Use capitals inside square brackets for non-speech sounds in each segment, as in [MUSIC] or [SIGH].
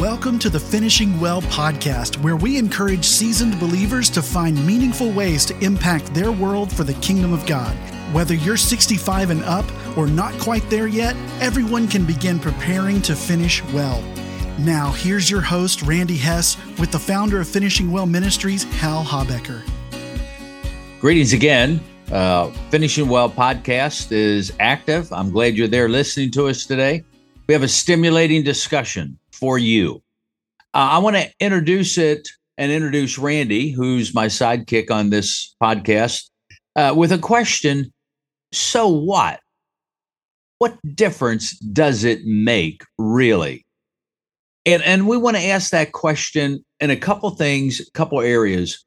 Welcome to the Finishing Well podcast, where we encourage seasoned believers to find meaningful ways to impact their world for the kingdom of God. Whether you're 65 and up or not quite there yet, everyone can begin preparing to finish well. Now, here's your host, Randy Hess, with the founder of Finishing Well Ministries, Hal Habecker. Greetings again. Uh, Finishing Well podcast is active. I'm glad you're there listening to us today. We have a stimulating discussion for you. Uh, I want to introduce it and introduce Randy, who's my sidekick on this podcast, uh, with a question So what? What difference does it make, really? And, and we want to ask that question in a couple things, a couple areas.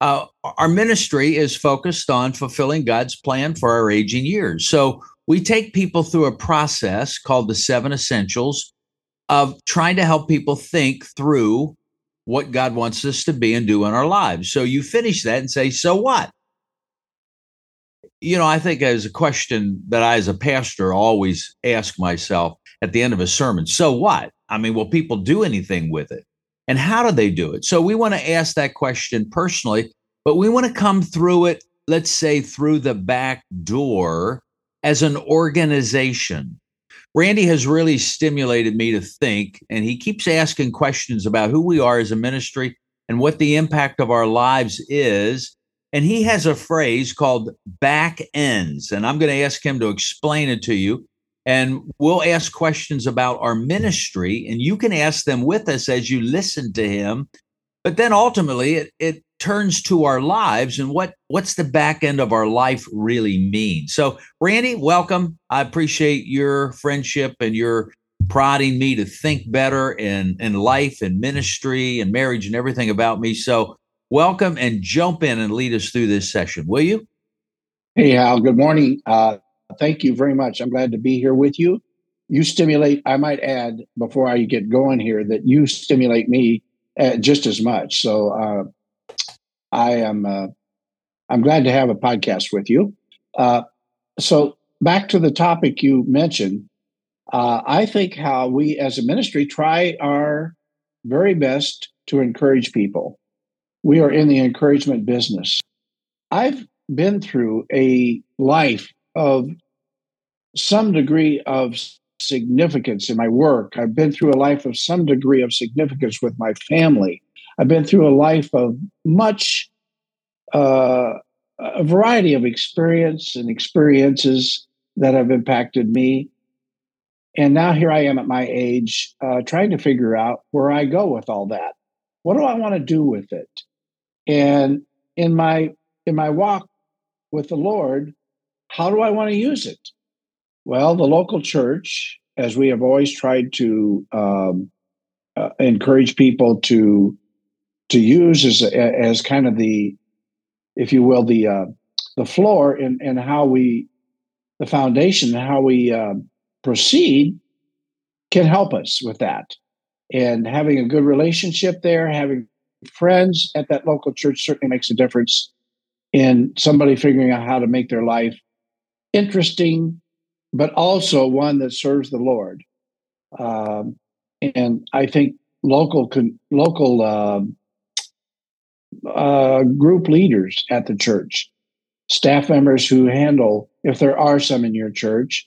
Uh, our ministry is focused on fulfilling God's plan for our aging years. So we take people through a process called the seven essentials of trying to help people think through what God wants us to be and do in our lives. So you finish that and say, so what? You know, I think as a question that I, as a pastor, always ask myself at the end of a sermon, so what? I mean, will people do anything with it? And how do they do it? So we want to ask that question personally, but we want to come through it, let's say through the back door as an organization. Randy has really stimulated me to think, and he keeps asking questions about who we are as a ministry and what the impact of our lives is. And he has a phrase called back ends. And I'm going to ask him to explain it to you. And we'll ask questions about our ministry, and you can ask them with us as you listen to him. But then ultimately, it, it turns to our lives and what what's the back end of our life really mean. So, Randy, welcome. I appreciate your friendship and your prodding me to think better in in life and ministry and marriage and everything about me. So, welcome and jump in and lead us through this session, will you? Hey, Hal. Good morning. Uh, thank you very much. I'm glad to be here with you. You stimulate. I might add before I get going here that you stimulate me uh, just as much. So uh, I am uh, I'm glad to have a podcast with you. Uh, so back to the topic you mentioned, uh, I think how we as a ministry try our very best to encourage people. We are in the encouragement business. I've been through a life of some degree of significance in my work. I've been through a life of some degree of significance with my family. I've been through a life of much, uh, a variety of experience and experiences that have impacted me. And now here I am at my age, uh, trying to figure out where I go with all that. What do I want to do with it? And in my in my walk with the Lord, how do I want to use it? Well, the local church, as we have always tried to um, uh, encourage people to to use as as kind of the, if you will, the uh, the floor and and how we, the foundation, how we uh, proceed, can help us with that. And having a good relationship there, having friends at that local church certainly makes a difference in somebody figuring out how to make their life interesting, but also one that serves the Lord. Um, and I think local con- local um, uh, group leaders at the church, staff members who handle, if there are some in your church,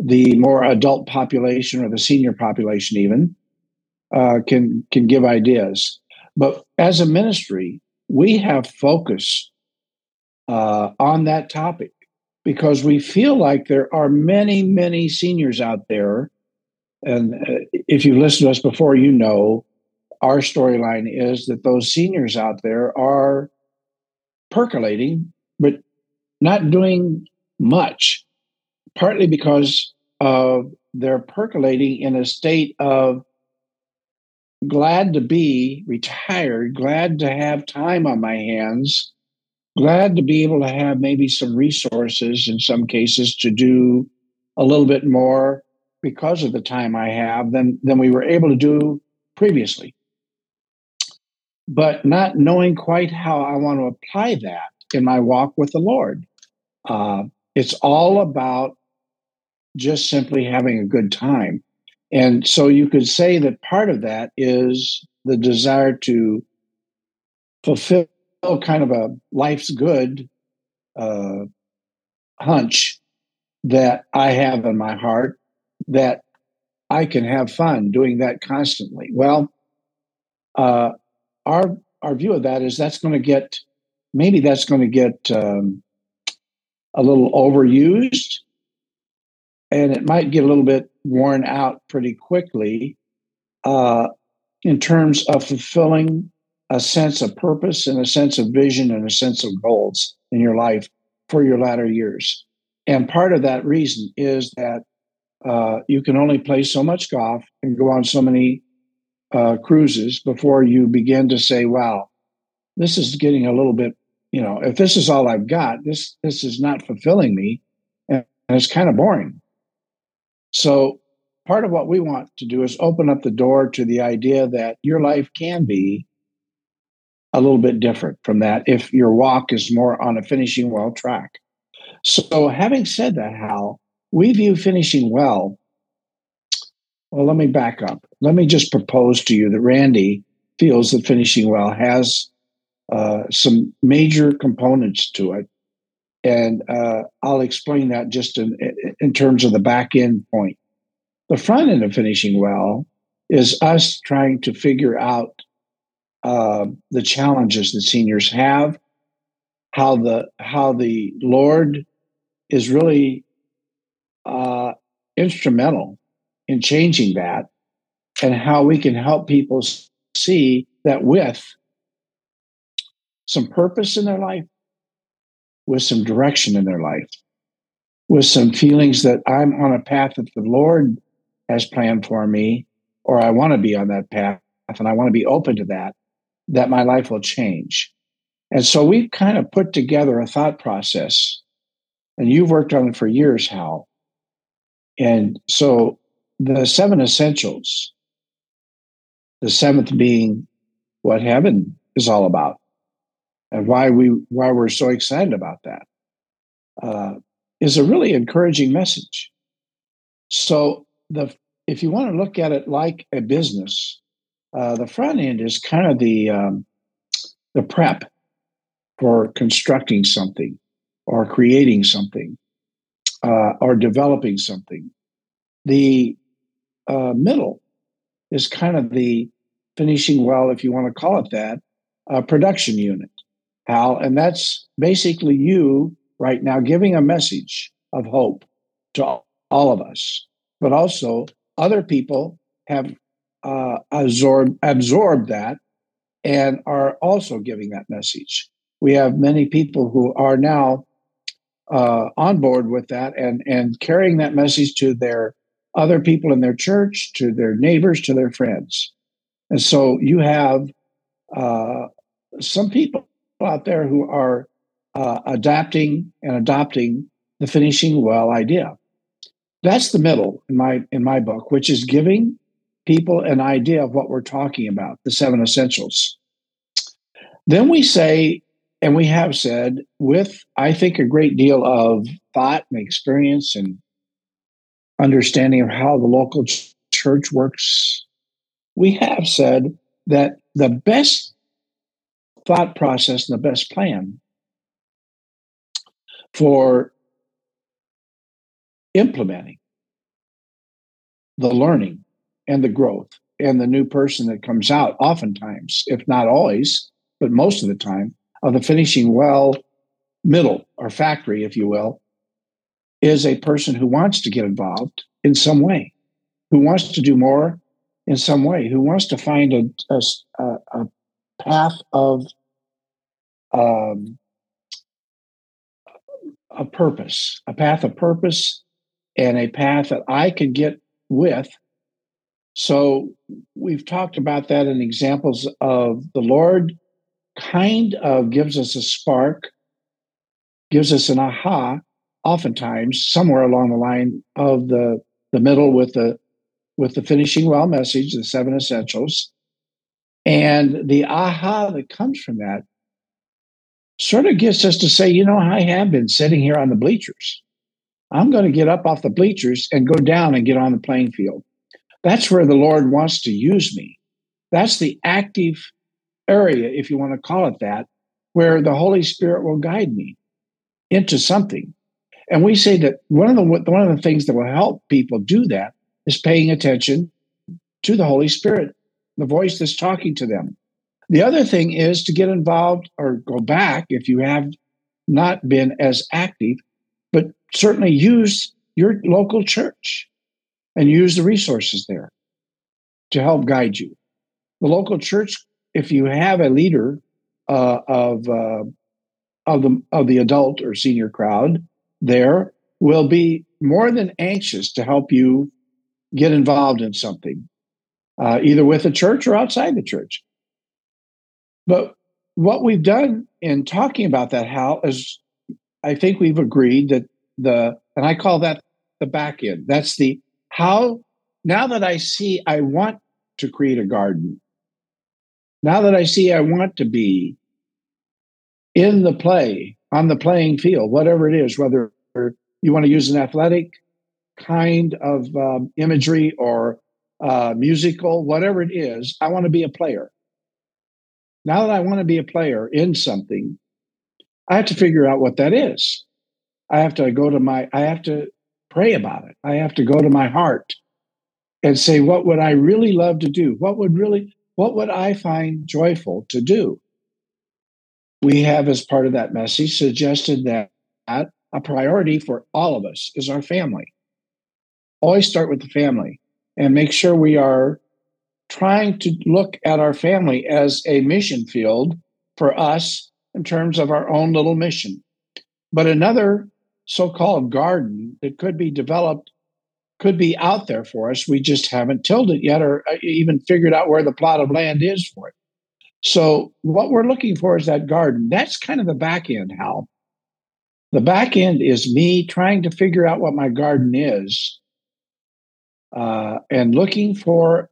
the more adult population or the senior population even uh, can can give ideas. But as a ministry, we have focus uh, on that topic because we feel like there are many, many seniors out there. And uh, if you've listened to us before, you know our storyline is that those seniors out there are percolating, but not doing much, partly because of they're percolating in a state of glad to be retired, glad to have time on my hands, glad to be able to have maybe some resources in some cases to do a little bit more because of the time I have than than we were able to do previously but not knowing quite how I want to apply that in my walk with the Lord. Uh, it's all about just simply having a good time. And so you could say that part of that is the desire to fulfill kind of a life's good uh, hunch that I have in my heart that I can have fun doing that constantly. Well, uh, our our view of that is that's going to get maybe that's going to get um, a little overused, and it might get a little bit worn out pretty quickly uh, in terms of fulfilling a sense of purpose and a sense of vision and a sense of goals in your life for your latter years. And part of that reason is that uh, you can only play so much golf and go on so many uh, cruises before you begin to say, wow, this is getting a little bit, you know, if this is all I've got, this this is not fulfilling me and, and it's kind of boring. So part of what we want to do is open up the door to the idea that your life can be a little bit different from that if your walk is more on a finishing well track. So having said that, Hal, we view finishing well. Well, let me back up. Let me just propose to you that Randy feels that finishing well has uh, some major components to it. And uh, I'll explain that just in, in terms of the back end point. The front end of finishing well is us trying to figure out uh, the challenges that seniors have, how the how the Lord is really uh, instrumental in changing that, and how we can help people see that with some purpose in their life, with some direction in their life, with some feelings that I'm on a path that the Lord has planned for me, or I want to be on that path and I want to be open to that, that my life will change. And so we've kind of put together a thought process, and you've worked on it for years, Hal. And so the seven essentials, the seventh being what heaven is all about and why we why we're so excited about that, uh, is a really encouraging message. So the if you want to look at it like a business, uh, the front end is kind of the um, the prep for constructing something or creating something uh, or developing something. The uh, middle is kind of the finishing well, if you want to call it that, uh, production unit. Hal, and that's basically you right now giving a message of hope to all of us, but also other people have uh, absorb absorbed that and are also giving that message. We have many people who are now uh, on board with that and and carrying that message to their other people in their church, to their neighbors, to their friends. And so you have uh, some people out there who are uh, adapting and adopting the finishing well idea. That's the middle in my in my book, which is giving people an idea of what we're talking about, the seven essentials. Then we say, and we have said, with I think a great deal of thought and experience and understanding of how the local ch- church works, we have said that the best thought process and the best plan for implementing the learning and the growth and the new person that comes out, oftentimes, if not always, but most of the time, of the finishing well middle or factory, if you will, is a person who wants to get involved in some way, who wants to do more in some way, who wants to find a, a, a path of um, a purpose, a path of purpose, and a path that I could get with. So we've talked about that in examples of the Lord kind of gives us a spark, gives us an aha, oftentimes somewhere along the line of the the middle with the with the finishing well message, the seven essentials. And the aha that comes from that sort of gets us to say, you know, I have been sitting here on the bleachers. I'm going to get up off the bleachers and go down and get on the playing field. That's where the Lord wants to use me. That's the active area, if you want to call it that, where the Holy Spirit will guide me into something. And we say that one of the one of the things that will help people do that is paying attention to the Holy Spirit, the voice that's talking to them. The other thing is to get involved or go back if you have not been as active, but certainly use your local church and use the resources there to help guide you. The local church, if you have a leader uh, of uh, of the of the adult or senior crowd, there will be more than anxious to help you get involved in something, uh, either with the church or outside the church. But what we've done in talking about that, Hal, is I think we've agreed that the, and I call that the back end. That's the how, now that I see I want to create a garden, now that I see I want to be in the play, on the playing field, whatever it is, whether you want to use an athletic kind of um, imagery or uh, musical, whatever it is, I want to be a player. Now that I want to be a player in something, I have to figure out what that is. I have to go to my, I have to pray about it. I have to go to my heart and say, what would I really love to do? What would really, what would I find joyful to do? We have, as part of that message, suggested that a priority for all of us is our family. Always start with the family and make sure we are trying to look at our family as a mission field for us in terms of our own little mission. But another so called garden that could be developed could be out there for us. We just haven't tilled it yet or uh, even figured out where the plot of land is for it. So, what we're looking for is that garden. That's kind of the back end, Hal. The back end is me trying to figure out what my garden is uh, and looking for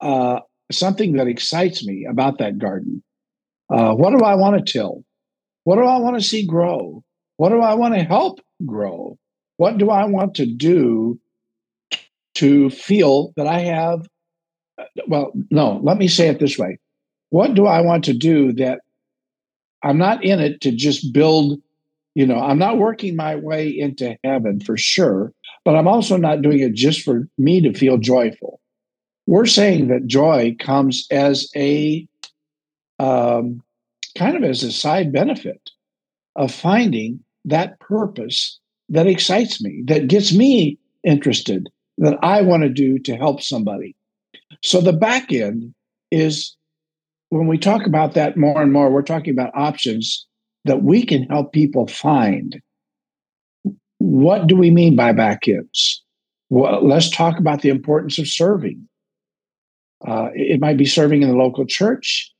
uh, something that excites me about that garden. Uh, what do I want to till? What do I want to see grow? What do I want to help grow? What do I want to do to feel that I have? Uh, well, no, let me say it this way. What do I want to do that I'm not in it to just build, you know, I'm not working my way into heaven for sure, but I'm also not doing it just for me to feel joyful. We're saying that joy comes as a um, kind of as a side benefit of finding that purpose that excites me, that gets me interested, that I want to do to help somebody. So the back end is when we talk about that more and more, we're talking about options that we can help people find. What do we mean by back ends? Well, let's talk about the importance of serving. Uh, it might be serving in the local church.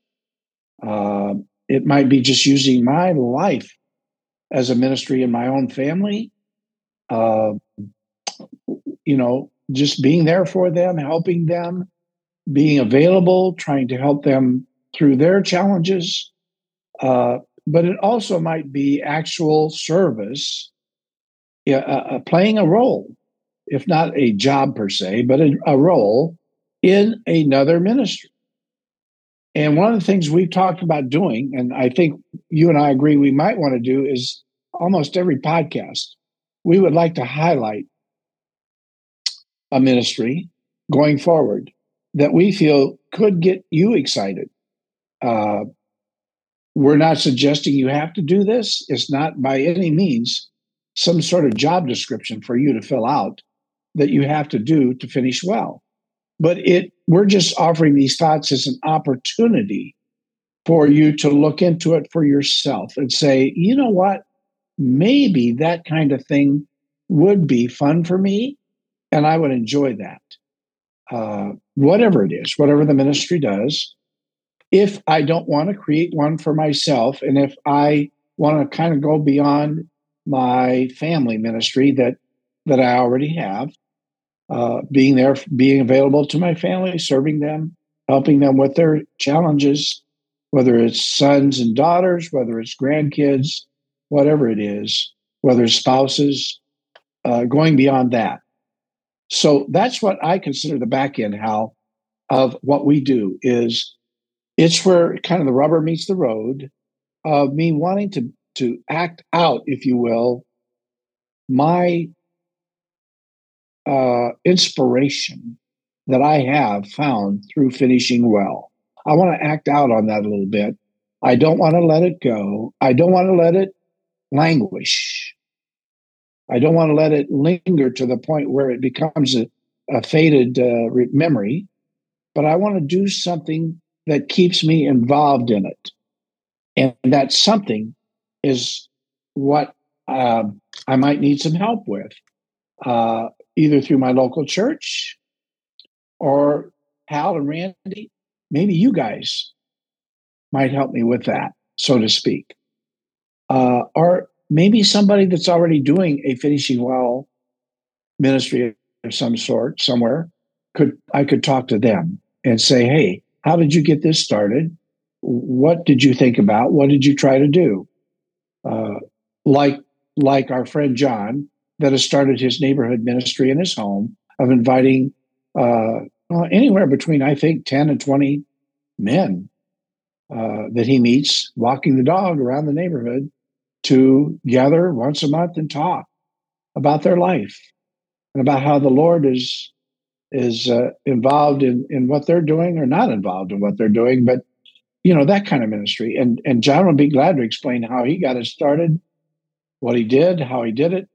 Uh, it might be just using my life as a ministry in my own family. Uh, you know, just being there for them, helping them, being available, trying to help them through their challenges. Uh, but it also might be actual service, uh, uh, playing a role, if not a job per se, but a, a role in another ministry. And one of the things we've talked about doing, and I think you and I agree we might want to do, is almost every podcast, we would like to highlight a ministry going forward that we feel could get you excited. Uh, we're not suggesting you have to do this. It's not by any means some sort of job description for you to fill out that you have to do to finish well. But it we're just offering these thoughts as an opportunity for you to look into it for yourself and say, you know what? Maybe that kind of thing would be fun for me and I would enjoy that. Uh, whatever it is, whatever the ministry does. If I don't want to create one for myself, and if I want to kind of go beyond my family ministry that that I already have, uh, being there, being available to my family, serving them, helping them with their challenges, whether it's sons and daughters, whether it's grandkids, whatever it is, whether it's spouses, uh, going beyond that. So that's what I consider the back end, Hal, of what we do is it's where kind of the rubber meets the road of me wanting to to act out, if you will, my uh, inspiration that I have found through finishing well. I want to act out on that a little bit. I don't want to let it go. I don't want to let it languish. I don't want to let it linger to the point where it becomes a, a faded uh, memory, but I want to do something that keeps me involved in it. And that something is what um, I might need some help with, uh, either through my local church or Hal and Randy. Maybe you guys might help me with that, so to speak. Uh, or maybe somebody that's already doing a finishing well ministry of some sort somewhere could I could talk to them and say, hey, how did you get this started? What did you think about? What did you try to do? Uh, like like our friend John that has started his neighborhood ministry in his home of inviting uh, well, anywhere between I think ten and twenty men uh, that he meets walking the dog around the neighborhood to gather once a month and talk about their life and about how the Lord is is uh, involved in in what they're doing or not involved in what they're doing, but you know that kind of ministry. And and John would be glad to explain how he got it started, what he did, how he did it,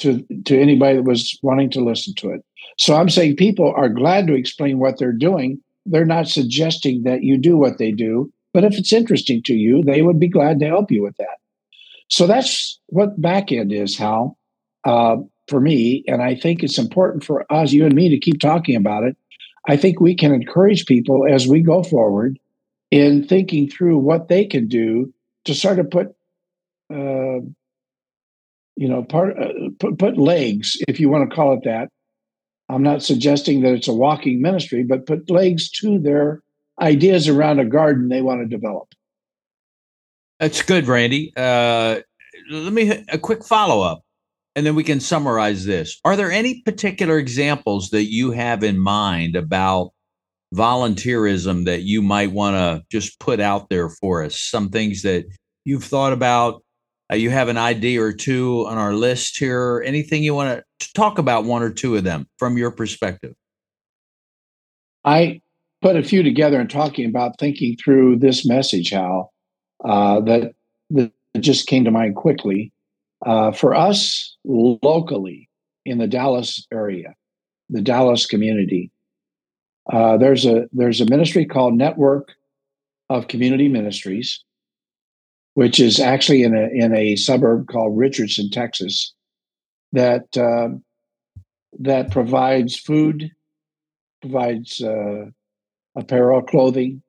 to to anybody that was wanting to listen to it. So I'm saying people are glad to explain what they're doing. They're not suggesting that you do what they do, but if it's interesting to you, they would be glad to help you with that. So that's what back end is, Hal, uh, for me. And I think it's important for us, you and me, to keep talking about it. I think we can encourage people as we go forward in thinking through what they can do to sort of put, uh, you know, part uh, put, put legs, if you want to call it that. I'm not suggesting that it's a walking ministry, but put legs to their ideas around a garden they want to develop. That's good, Randy. Uh, let me a quick follow up, and then we can summarize this. Are there any particular examples that you have in mind about volunteerism that you might want to just put out there for us? Some things that you've thought about. Uh, you have an idea or two on our list here. Anything you want to talk about? One or two of them from your perspective. I put a few together and talking about thinking through this message, Hal uh, that, that just came to mind quickly. Uh, for us locally in the Dallas area, the Dallas community, uh, there's a there's a ministry called Network of Community Ministries, which is actually in a in a suburb called Richardson, Texas, that uh, that provides food, provides uh, apparel, clothing,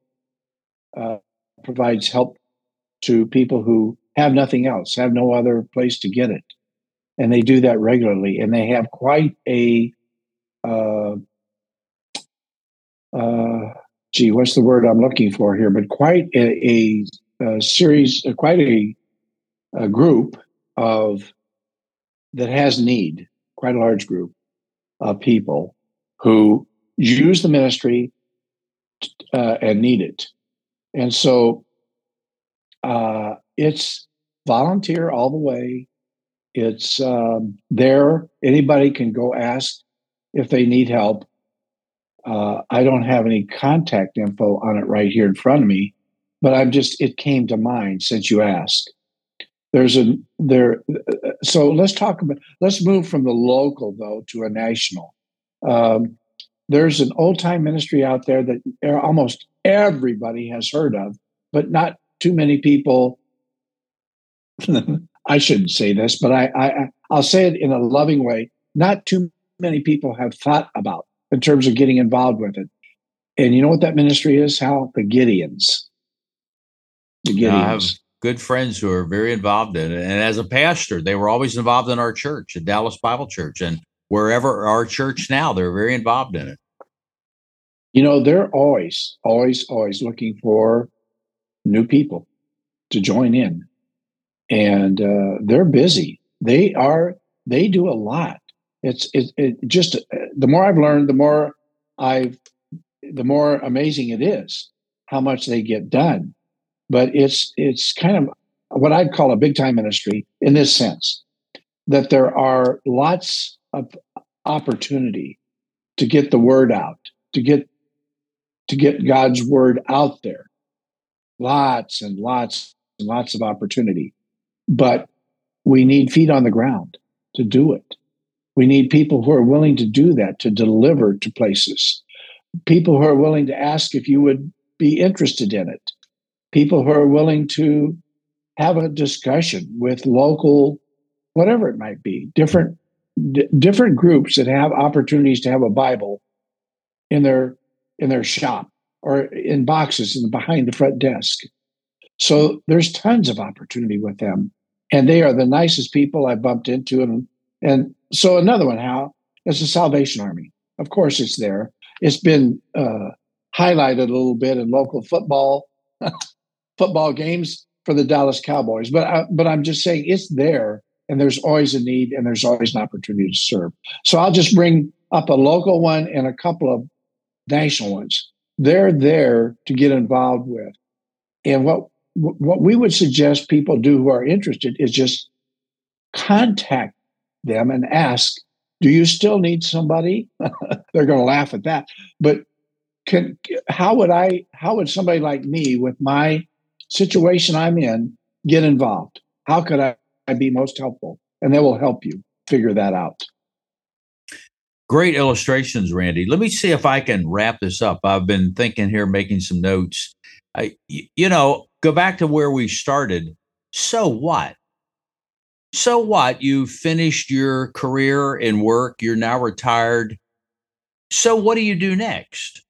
uh, provides help to people who have nothing else, have no other place to get it. And they do that regularly. And they have quite a, uh, uh, gee, what's the word I'm looking for here? But quite a, a, a series, uh, quite a, a group of that has need, quite a large group of people who use the ministry uh, and need it. And so uh, it's volunteer all the way. It's um, there. Anybody can go ask if they need help. Uh, I don't have any contact info on it right here in front of me, but I'm just, it came to mind since you asked. There's a, there, so let's talk about, let's move from the local though to a national. Um, there's an old time ministry out there that almost everybody has heard of, but not too many people. [LAUGHS] I shouldn't say this, but I, I I'll say it in a loving way. Not too many people have thought about in terms of getting involved with it. And you know what that ministry is? Hal the Gideons. The Gideons. I have good friends who are very involved in it. And as a pastor, they were always involved in our church, at Dallas Bible Church, and wherever our church now, they're very involved in it. You know, they're always, always, always looking for new people to join in. And uh, they're busy. They are, they do a lot. It's it, it just the more I've learned, the more I've the more amazing it is how much they get done. But it's it's kind of what I'd call a big time ministry in this sense that there are lots of opportunity to get the word out, to get to get God's word out there. Lots and lots and lots of opportunity. But we need feet on the ground to do it. We need people who are willing to do that, to deliver to places. People who are willing to ask if you would be interested in it. People who are willing to have a discussion with local, whatever it might be, different d- different groups that have opportunities to have a Bible in their in their shop or in boxes and behind the front desk. So there's tons of opportunity with them, and they are the nicest people I bumped into. And and so another one, Hal is the Salvation Army. Of course, it's there. It's been uh, highlighted a little bit in local football [LAUGHS] football games for the Dallas Cowboys. But I, but I'm just saying it's there, and there's always a need, and there's always an opportunity to serve. So I'll just bring up a local one and a couple of national ones. They're there to get involved with, and what what we would suggest people do who are interested is just contact them and ask, "Do you still need somebody?" [LAUGHS] They're going to laugh at that, but can how would I how would somebody like me with my situation I'm in get involved? How could I, I be most helpful? And they will help you figure that out. Great illustrations, Randy. Let me see if I can wrap this up. I've been thinking here, making some notes. I, you know, go back to where we started. So what? So what? You finished your career in work. You're now retired. So what do you do next?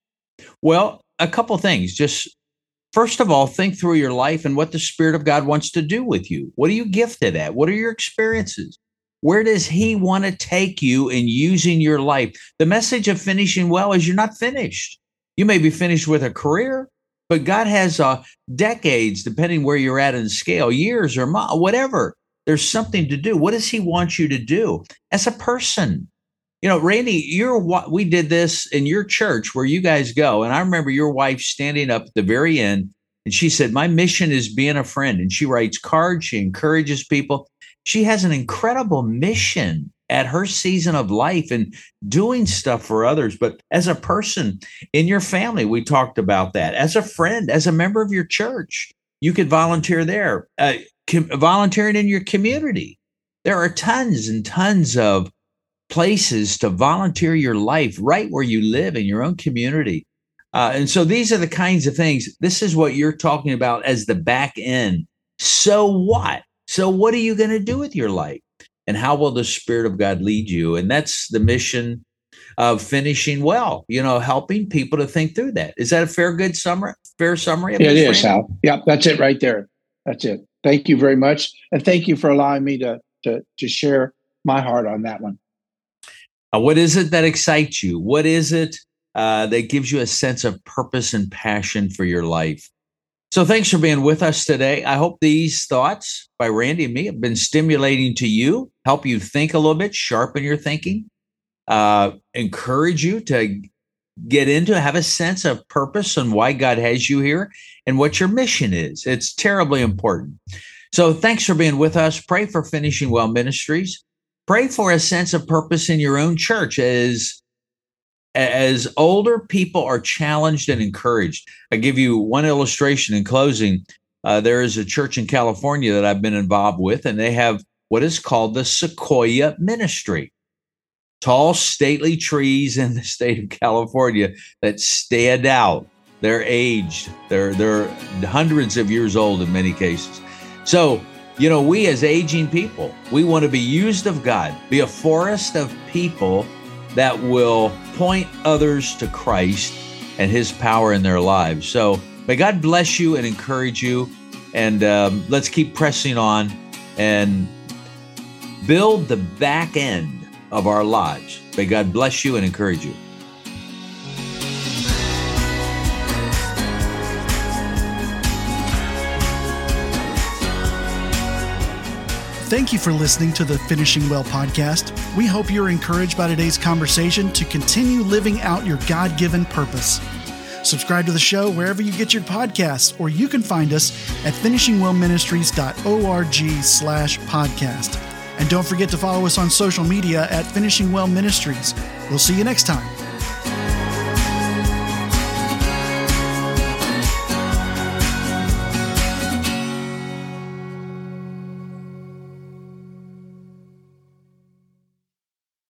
Well, a couple things. Just first of all, think through your life and what the Spirit of God wants to do with you. What are you gifted at? What are your experiences? Where does He want to take you in using your life? The message of finishing well is you're not finished. You may be finished with a career, but God has uh, decades, depending where you're at in scale, years or mo- whatever. There's something to do. What does He want you to do as a person? You know, Randy, you're what we did this in your church where you guys go. And I remember your wife standing up at the very end and she said, My mission is being a friend. And she writes cards, she encourages people. She has an incredible mission at her season of life and doing stuff for others. But as a person in your family, we talked about that. As a friend, as a member of your church, you could volunteer there, uh, volunteering in your community. There are tons and tons of places to volunteer your life right where you live in your own community. Uh, and so these are the kinds of things. This is what you're talking about as the back end. So what? So what are you going to do with your life? And how will the Spirit of God lead you? And that's the mission of finishing well, you know, helping people to think through that. Is that a fair, good summary? Fair summary? Of it is, Hal. Yep, that's it right there. That's it. Thank you very much. And thank you for allowing me to, to, to share my heart on that one. Uh, what is it that excites you? What is it uh, that gives you a sense of purpose and passion for your life? So, thanks for being with us today. I hope these thoughts by Randy and me have been stimulating to you, help you think a little bit, sharpen your thinking, uh, encourage you to get into, have a sense of purpose and why God has you here and what your mission is. It's terribly important. So, thanks for being with us. Pray for Finishing Well Ministries pray for a sense of purpose in your own church as as older people are challenged and encouraged. I give you one illustration in closing. Uh, there is a church in California that I've been involved with, and they have what is called the Sequoia Ministry. Tall, stately trees in the [LAUGHS] state of California that stand out. They're aged. They're they're hundreds of years old in many cases. So you know, we as aging people, we want to be used of God, be a forest of people that will point others to Christ and his power in their lives. So may God bless you and encourage you. And um, let's keep pressing on and build the back end of our lives. May God bless you and encourage you. Thank you for listening to the Finishing Well podcast. We hope you're encouraged by today's conversation to continue living out your God given purpose. Subscribe to the show wherever you get your podcasts, or you can find us at finishingwellministries.org slash podcast. And don't forget to follow us on social media at Finishing Well Ministries. We'll see you next time.